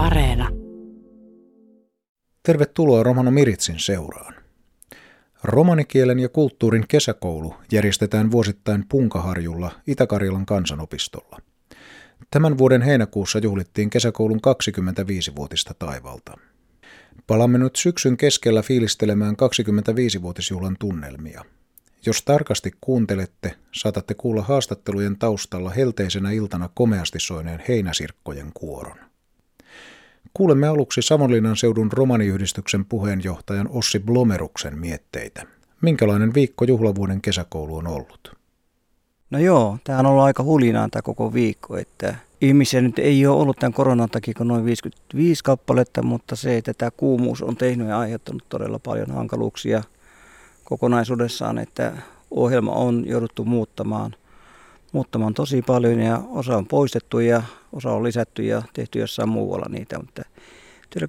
Areena. Tervetuloa Romano Miritsin seuraan. Romanikielen ja kulttuurin kesäkoulu järjestetään vuosittain Punkaharjulla Itä-Karjalan kansanopistolla. Tämän vuoden heinäkuussa juhlittiin kesäkoulun 25-vuotista taivalta. Palaamme nyt syksyn keskellä fiilistelemään 25-vuotisjuhlan tunnelmia. Jos tarkasti kuuntelette, saatatte kuulla haastattelujen taustalla helteisenä iltana komeasti soineen heinäsirkkojen kuoron. Kuulemme aluksi Savonlinnan seudun romaniyhdistyksen puheenjohtajan Ossi Blomeruksen mietteitä. Minkälainen viikko juhlavuoden kesäkoulu on ollut? No joo, tämä on ollut aika hulinaa tämä koko viikko, että ihmisiä nyt ei ole ollut tämän koronan takia kuin noin 55 kappaletta, mutta se, että tämä kuumuus on tehnyt ja aiheuttanut todella paljon hankaluuksia kokonaisuudessaan, että ohjelma on jouduttu muuttamaan, muuttamaan tosi paljon ja osa on poistettu ja osa on lisätty ja tehty jossain muualla niitä, mutta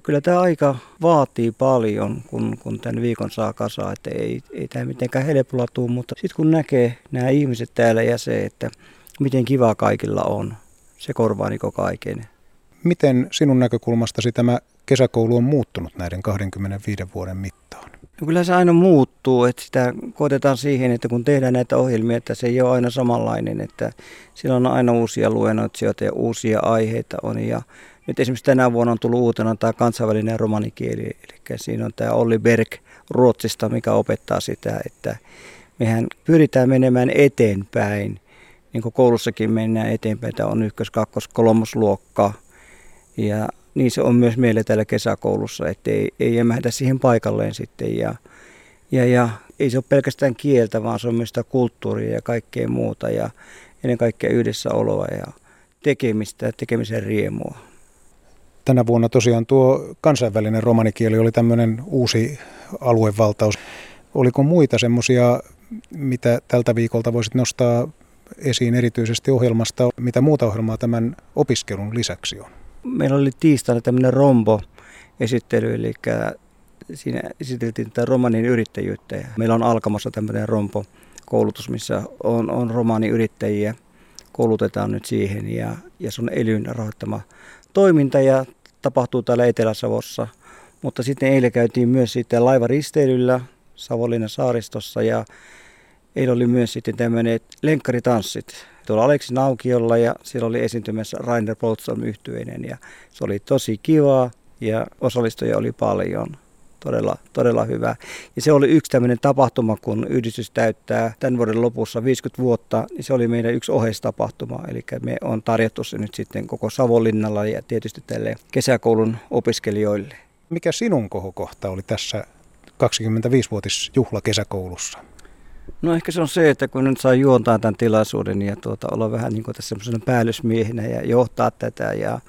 kyllä tämä aika vaatii paljon, kun, kun tämän viikon saa kasaan, että ei, ei tämä mitenkään helpolla tule, mutta sitten kun näkee nämä ihmiset täällä ja se, että miten kiva kaikilla on, se korvaa niin kaiken. Miten sinun näkökulmastasi tämä kesäkoulu on muuttunut näiden 25 vuoden mittaan? No kyllä se aina muuttuu, että sitä koetetaan siihen, että kun tehdään näitä ohjelmia, että se ei ole aina samanlainen, että siellä on aina uusia luennoitsijoita ja uusia aiheita on. Ja nyt esimerkiksi tänä vuonna on tullut uutena tämä kansainvälinen romanikieli, eli siinä on tämä Olli Berg Ruotsista, mikä opettaa sitä, että mehän pyritään menemään eteenpäin, niin kuin koulussakin mennään eteenpäin, tämä on ykkös-, kakkos-, kolmosluokka, ja niin se on myös meillä täällä kesäkoulussa, että ei, ei jämähdä siihen paikalleen sitten, ja, ja, ja ei se ole pelkästään kieltä, vaan se on myös sitä kulttuuria ja kaikkea muuta, ja ennen kaikkea yhdessäoloa ja tekemistä ja tekemisen riemua tänä vuonna tosiaan tuo kansainvälinen romanikieli oli tämmöinen uusi aluevaltaus. Oliko muita semmoisia, mitä tältä viikolta voisit nostaa esiin erityisesti ohjelmasta, mitä muuta ohjelmaa tämän opiskelun lisäksi on? Meillä oli tiistaina tämmöinen rombo-esittely, eli siinä esiteltiin tätä romanin yrittäjyyttä. Meillä on alkamassa tämmöinen rompo-koulutus, missä on, on romaaniyrittäjiä, koulutetaan nyt siihen ja, ja se on elyn rahoittama toiminta ja tapahtuu täällä Etelä-Savossa. Mutta sitten eilen käytiin myös sitten laivaristeilyllä Savonlinnan saaristossa ja eilen oli myös sitten tämmöinen lenkkaritanssit tuolla Aleksi Naukiolla ja siellä oli esiintymässä Rainer Boltson yhtyeinen ja se oli tosi kivaa ja osallistujia oli paljon todella, todella hyvä. Ja se oli yksi tämmöinen tapahtuma, kun yhdistys täyttää tämän vuoden lopussa 50 vuotta, niin se oli meidän yksi oheistapahtuma. Eli me on tarjottu se nyt sitten koko Savonlinnalla ja tietysti tälle kesäkoulun opiskelijoille. Mikä sinun kohokohta oli tässä 25-vuotisjuhla kesäkoulussa? No ehkä se on se, että kun nyt saa juontaa tämän tilaisuuden ja tuota, olla vähän niin kuin tässä päällysmiehenä ja johtaa tätä. Ja,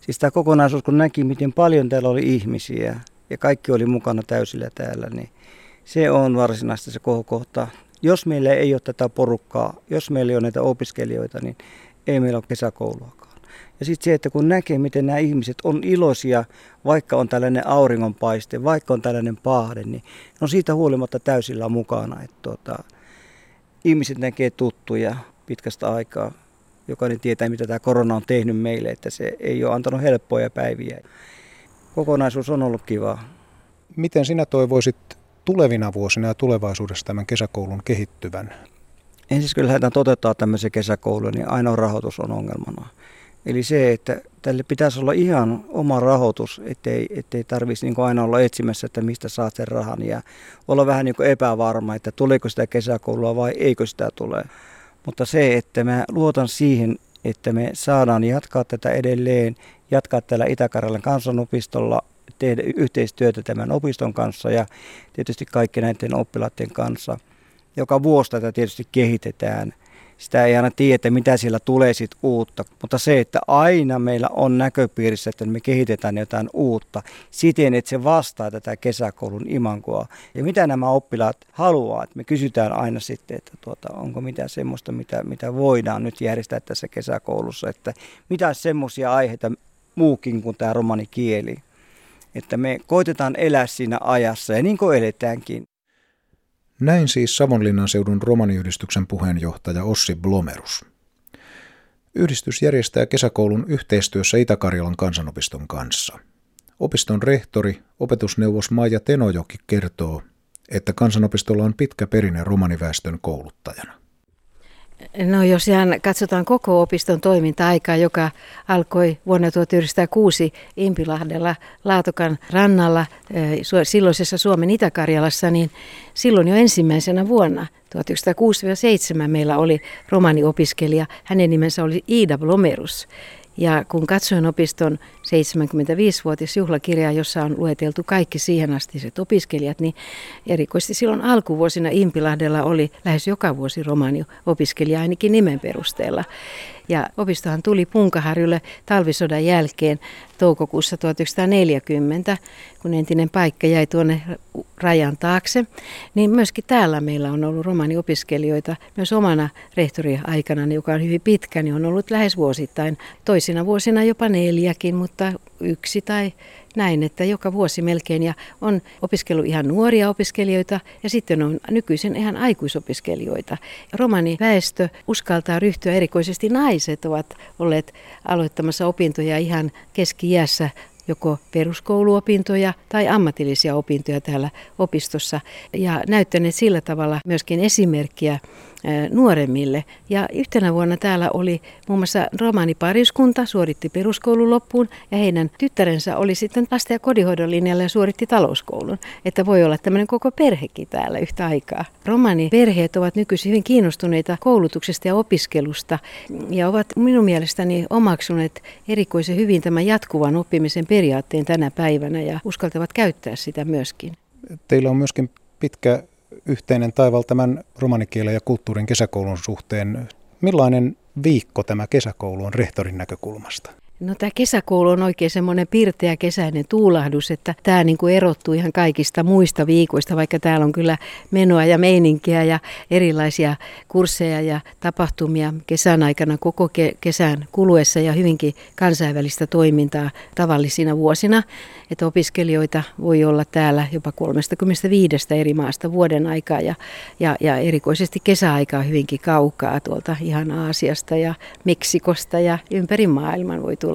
siis tämä kokonaisuus, kun näki, miten paljon täällä oli ihmisiä, ja kaikki oli mukana täysillä täällä, niin se on varsinaisesti se kohokohta. Jos meillä ei ole tätä porukkaa, jos meillä ei ole näitä opiskelijoita, niin ei meillä ole kesäkouluakaan. Ja sitten se, että kun näkee, miten nämä ihmiset on iloisia, vaikka on tällainen auringonpaiste, vaikka on tällainen paahde, niin on siitä huolimatta täysillä mukana. Että tuota, ihmiset näkee tuttuja pitkästä aikaa. Jokainen tietää, mitä tämä korona on tehnyt meille, että se ei ole antanut helppoja päiviä kokonaisuus on ollut kiva. Miten sinä toivoisit tulevina vuosina ja tulevaisuudessa tämän kesäkoulun kehittyvän? Ensin kun lähdetään toteuttaa tämmöisen kesäkoulun, niin ainoa rahoitus on ongelmana. Eli se, että tälle pitäisi olla ihan oma rahoitus, ettei, ettei tarvitsisi niin aina olla etsimässä, että mistä saat sen rahan ja olla vähän niin epävarma, että tuleeko sitä kesäkoulua vai eikö sitä tule. Mutta se, että mä luotan siihen, että me saadaan jatkaa tätä edelleen jatkaa täällä Itä-Karjalan kansanopistolla, tehdä yhteistyötä tämän opiston kanssa ja tietysti kaikki näiden oppilaiden kanssa. Joka vuosi tätä tietysti kehitetään. Sitä ei aina tiedä, mitä siellä tulee sit uutta, mutta se, että aina meillä on näköpiirissä, että me kehitetään jotain uutta siten, että se vastaa tätä kesäkoulun imankoa. Ja mitä nämä oppilaat haluaa, että me kysytään aina sitten, että tuota, onko mitään semmoista, mitä, mitä voidaan nyt järjestää tässä kesäkoulussa, että mitä semmoisia aiheita muukin kuin tämä romanikieli. Että me koitetaan elää siinä ajassa ja niin kuin eletäänkin. Näin siis Savonlinnan seudun romaniyhdistyksen puheenjohtaja Ossi Blomerus. Yhdistys järjestää kesäkoulun yhteistyössä Itä-Karjalan kansanopiston kanssa. Opiston rehtori, opetusneuvos Maija Tenojoki kertoo, että kansanopistolla on pitkä perinne romaniväestön kouluttajana. No jos ihan katsotaan koko opiston toiminta-aikaa, joka alkoi vuonna 1906 Impilahdella Laatokan rannalla silloisessa Suomen Itä-Karjalassa, niin silloin jo ensimmäisenä vuonna 1906-7 meillä oli romaniopiskelija. Hänen nimensä oli Iida Blomerus. Ja kun katsoin opiston 75-vuotisjuhlakirjaa, jossa on lueteltu kaikki siihen astiset opiskelijat, niin erikoisesti silloin alkuvuosina Impilahdella oli lähes joka vuosi romani-opiskelija ainakin nimen perusteella. Ja opistohan tuli Punkaharjulle talvisodan jälkeen toukokuussa 1940, kun entinen paikka jäi tuonne rajan taakse. Niin myöskin täällä meillä on ollut romaniopiskelijoita myös omana rehtoriaikana, joka on hyvin pitkä, niin on ollut lähes vuosittain. Toisina vuosina jopa neljäkin, mutta yksi tai näin, että joka vuosi melkein. Ja on opiskellut ihan nuoria opiskelijoita ja sitten on nykyisin ihan aikuisopiskelijoita. Romani väestö uskaltaa ryhtyä, erikoisesti naiset ovat olleet aloittamassa opintoja ihan keski-iässä joko peruskouluopintoja tai ammatillisia opintoja täällä opistossa. Ja näyttäneet sillä tavalla myöskin esimerkkiä nuoremmille. Ja yhtenä vuonna täällä oli muun muassa romaanipariskunta, suoritti peruskoulun loppuun ja heidän tyttärensä oli sitten lasten- ja kodinhoidon linjalla ja suoritti talouskoulun. Että voi olla tämmöinen koko perhekin täällä yhtä aikaa. Romaaniperheet ovat nykyisin hyvin kiinnostuneita koulutuksesta ja opiskelusta ja ovat minun mielestäni omaksuneet erikoisen hyvin tämän jatkuvan oppimisen periaatteen tänä päivänä ja uskaltavat käyttää sitä myöskin. Teillä on myöskin pitkä yhteinen taival tämän romanikielen ja kulttuurin kesäkoulun suhteen. Millainen viikko tämä kesäkoulu on rehtorin näkökulmasta? No tämä kesäkoulu on oikein semmoinen pirteä kesäinen tuulahdus, että tämä niin kuin erottuu ihan kaikista muista viikoista, vaikka täällä on kyllä menoa ja meininkiä ja erilaisia kursseja ja tapahtumia kesän aikana koko ke- kesän kuluessa ja hyvinkin kansainvälistä toimintaa tavallisina vuosina, että opiskelijoita voi olla täällä jopa 35 eri maasta vuoden aikaa ja, ja, ja erikoisesti kesäaikaa hyvinkin kaukaa tuolta ihan Aasiasta ja Meksikosta ja ympäri maailman voi tulla.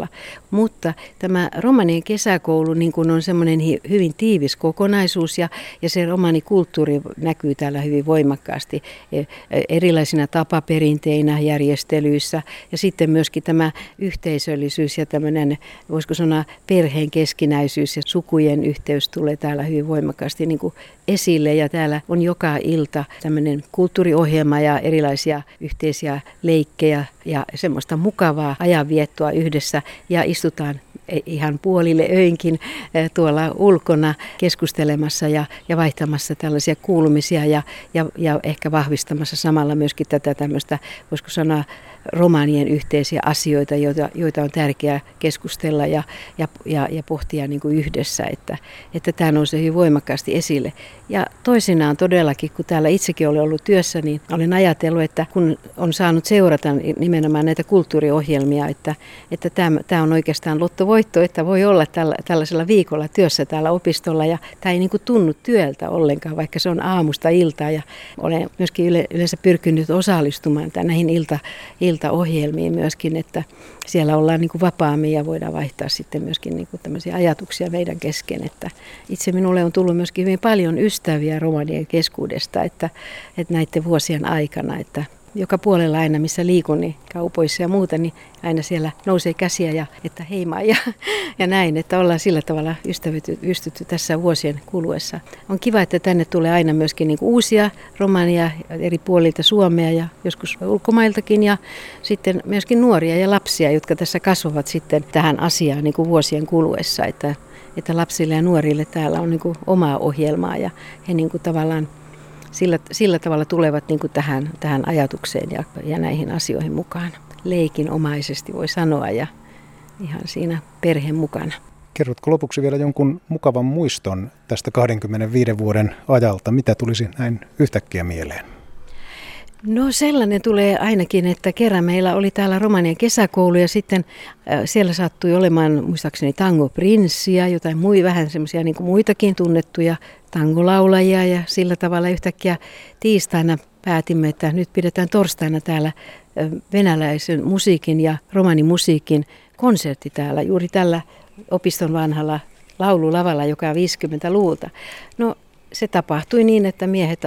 Mutta tämä romanien kesäkoulu niin kuin on semmoinen hyvin tiivis kokonaisuus ja, ja se romanikulttuuri näkyy täällä hyvin voimakkaasti e, e, erilaisina tapaperinteinä, järjestelyissä ja sitten myöskin tämä yhteisöllisyys ja tämmöinen, voisiko sanoa perheen keskinäisyys ja sukujen yhteys tulee täällä hyvin voimakkaasti niin kuin esille ja täällä on joka ilta tämmöinen kulttuuriohjelma ja erilaisia yhteisiä leikkejä ja semmoista mukavaa ajanviettoa yhdessä ja istutaan e, ihan puolille öinkin e, tuolla ulkona keskustelemassa ja, ja vaihtamassa tällaisia kuulumisia ja, ja, ja ehkä vahvistamassa samalla myöskin tätä tämmöistä, voisiko sanoa, romaanien yhteisiä asioita, joita, joita on tärkeää keskustella ja, ja, ja, ja pohtia niin kuin yhdessä, että, että tämä nousee hyvin voimakkaasti esille. Ja toisinaan todellakin, kun täällä itsekin olen ollut työssä, niin olen ajatellut, että kun on saanut seurata nimenomaan näitä kulttuuriohjelmia, että, että tämä, on oikeastaan lottovoitto, että voi olla tällä, tällaisella viikolla työssä täällä opistolla ja tämä ei niin kuin tunnu työltä ollenkaan, vaikka se on aamusta iltaa ja olen myöskin yle, yleensä pyrkinyt osallistumaan näihin ilta, iltaohjelmiin myöskin, että siellä ollaan niin kuin vapaammin ja voidaan vaihtaa sitten myöskin niin kuin tämmöisiä ajatuksia meidän kesken. Että itse minulle on tullut myöskin hyvin paljon ystäviä romanien keskuudesta, että, että näiden vuosien aikana, että joka puolella aina, missä liikun, niin kaupoissa ja muuta, niin aina siellä nousee käsiä ja että heima ja, ja näin, että ollaan sillä tavalla ystävytty tässä vuosien kuluessa. On kiva, että tänne tulee aina myöskin niin uusia romania eri puolilta Suomea ja joskus ulkomailtakin ja sitten myöskin nuoria ja lapsia, jotka tässä kasvavat sitten tähän asiaan niin kuin vuosien kuluessa, että, että lapsille ja nuorille täällä on niin kuin omaa ohjelmaa ja he niin kuin tavallaan sillä, sillä tavalla tulevat niin kuin tähän, tähän ajatukseen ja, ja näihin asioihin mukaan. Leikinomaisesti voi sanoa ja ihan siinä perheen mukana. Kerrotko lopuksi vielä jonkun mukavan muiston tästä 25 vuoden ajalta? Mitä tulisi näin yhtäkkiä mieleen? No sellainen tulee ainakin, että kerran meillä oli täällä Romanian kesäkoulu ja sitten äh, siellä sattui olemaan muistaakseni tango prinssiä, jotain mui, vähän semmoisia niin muitakin tunnettuja tangolaulajia ja sillä tavalla yhtäkkiä tiistaina päätimme, että nyt pidetään torstaina täällä venäläisen musiikin ja romanimusiikin konsertti täällä juuri tällä opiston vanhalla laululavalla, joka on 50-luvulta. No se tapahtui niin, että miehet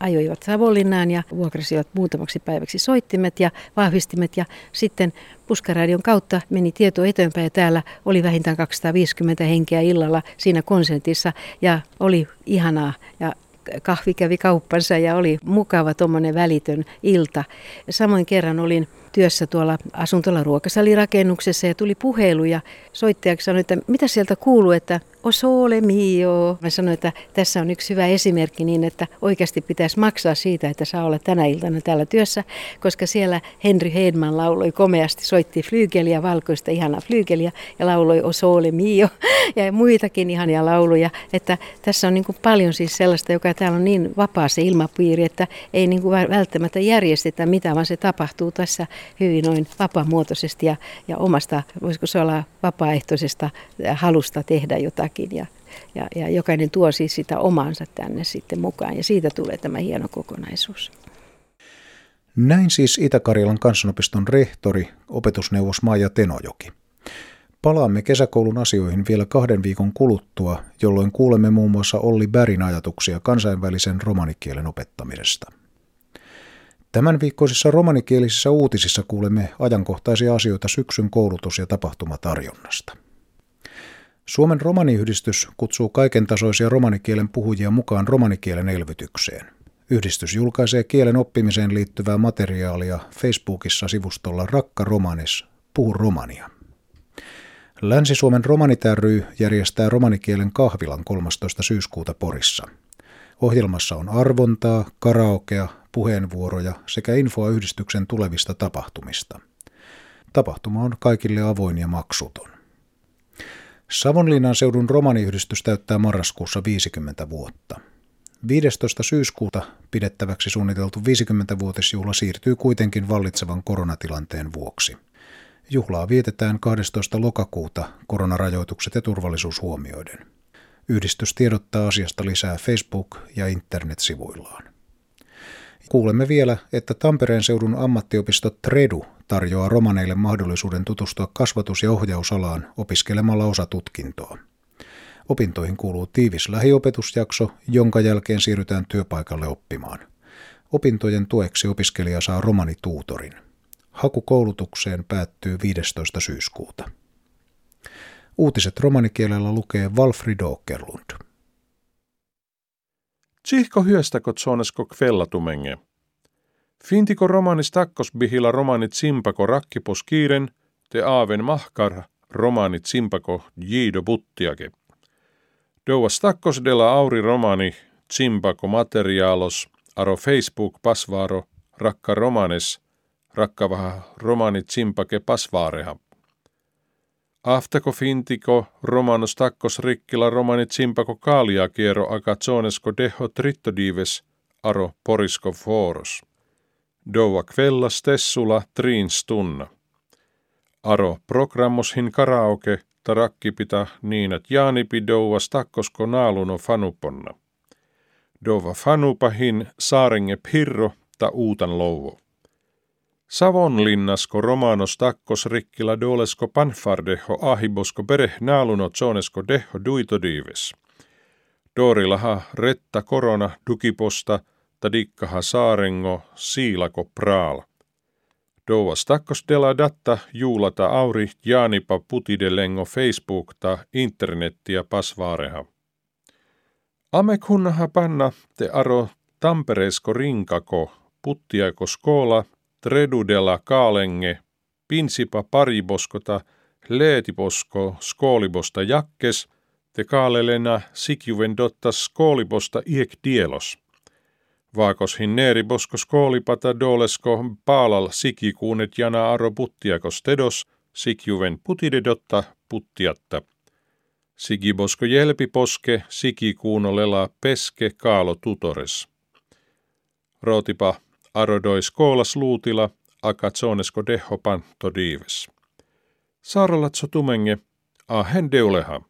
ajoivat Savonlinnaan ja vuokrasivat muutamaksi päiväksi soittimet ja vahvistimet ja sitten Puskaradion kautta meni tieto eteenpäin ja täällä oli vähintään 250 henkeä illalla siinä konsertissa ja oli ihanaa ja kahvi kävi kauppansa ja oli mukava tuommoinen välitön ilta. Samoin kerran olin työssä tuolla asuntola ruokasalirakennuksessa ja tuli puhelu ja soittajaksi sanoi, että mitä sieltä kuuluu, että o sole mio. Mä sanoin, että tässä on yksi hyvä esimerkki niin, että oikeasti pitäisi maksaa siitä, että saa olla tänä iltana täällä työssä, koska siellä Henry Heidman lauloi komeasti, soitti flyygeliä, valkoista ihanaa flyygeliä ja lauloi o sole mio ja muitakin ihania lauluja. Että tässä on niin kuin paljon siis sellaista, joka täällä on niin vapaa se ilmapiiri, että ei niin kuin välttämättä järjestetä mitään, vaan se tapahtuu tässä hyvin noin vapaamuotoisesti ja, ja omasta, voisiko se olla vapaaehtoisesta halusta tehdä jotakin ja, ja, ja jokainen tuo siis sitä omaansa tänne sitten mukaan ja siitä tulee tämä hieno kokonaisuus. Näin siis Itä-Karjalan kansanopiston rehtori, opetusneuvos Maija Tenojoki. Palaamme kesäkoulun asioihin vielä kahden viikon kuluttua, jolloin kuulemme muun muassa Olli Bärin ajatuksia kansainvälisen romanikielen opettamisesta. Tämän viikkoisissa romanikielisissä uutisissa kuulemme ajankohtaisia asioita syksyn koulutus- ja tapahtumatarjonnasta. Suomen romaniyhdistys kutsuu kaiken tasoisia romanikielen puhujia mukaan romanikielen elvytykseen. Yhdistys julkaisee kielen oppimiseen liittyvää materiaalia Facebookissa sivustolla Rakka Romanis, puhu romania. Länsi-Suomen romanit ry järjestää romanikielen kahvilan 13. syyskuuta Porissa. Ohjelmassa on arvontaa, karaokea, puheenvuoroja sekä infoa yhdistyksen tulevista tapahtumista. Tapahtuma on kaikille avoin ja maksuton. Savonlinnan seudun romaniyhdistys täyttää marraskuussa 50 vuotta. 15. syyskuuta pidettäväksi suunniteltu 50-vuotisjuhla siirtyy kuitenkin vallitsevan koronatilanteen vuoksi. Juhlaa vietetään 12. lokakuuta koronarajoitukset ja turvallisuus huomioiden. Yhdistys tiedottaa asiasta lisää Facebook- ja internetsivuillaan. Kuulemme vielä, että Tampereen seudun ammattiopisto Tredu tarjoaa romaneille mahdollisuuden tutustua kasvatus- ja ohjausalaan opiskelemalla osa tutkintoa. Opintoihin kuuluu tiivis lähiopetusjakso, jonka jälkeen siirrytään työpaikalle oppimaan. Opintojen tueksi opiskelija saa romanituutorin. Haku koulutukseen päättyy 15. syyskuuta. Uutiset romanikielellä lukee Walfrid Åkerlund. Tsihko hyöstäkö tsonesko kvellatumenge. Fintiko romanis takkosbihila romanit simpako rakkipos kiiren, te aaven mahkar romanit simpako jiido buttiake. Douas takkos della auri romani simpako materiaalos aro Facebook pasvaaro rakka romanes rakkavaha romanit simpake pasvaareha. Aftako fintiko romanos takkos rikkila romanit simpako kaalia kiero akatsonesko deho trittodives aro porisko foros. Doua kvellas tessula triin stunna. Aro programmoshin karaoke tarakkipita niin, että jaanipi douas takkosko naaluno fanuponna. Dova fanupahin saarenge pirro ta uutan louvo. Savonlinnasko romanos takkos rikkila dolesko panfardeho ahibosko pereh naaluno zonesko deho duitodives. Dorilaha retta korona dukiposta tadikkaha saarengo siilako praal. Douas takkos dela datta juulata auri jaanipa putidelengo Facebook ta internettiä pasvaareha. Amekunnaha panna te aro Tampereesko rinkako puttiako skoola tredudella kaalenge, pinsipa pariboskota, leetiposko skoolibosta jakkes, te kaalelena sikjuven dotta skoolibosta iek dielos. Vaakos neeribosko skoolipata dolesko paalal sikikuunet jana aro puttiakos tedos, sikjuven putidedotta puttiatta. Sigibosko jelpiposke, sikikuunolela peske kaalo tutores. Rootipa arodois koolas luutila, akatsonesko dehopan todives. Saaralatso tumenge, ahen deuleha.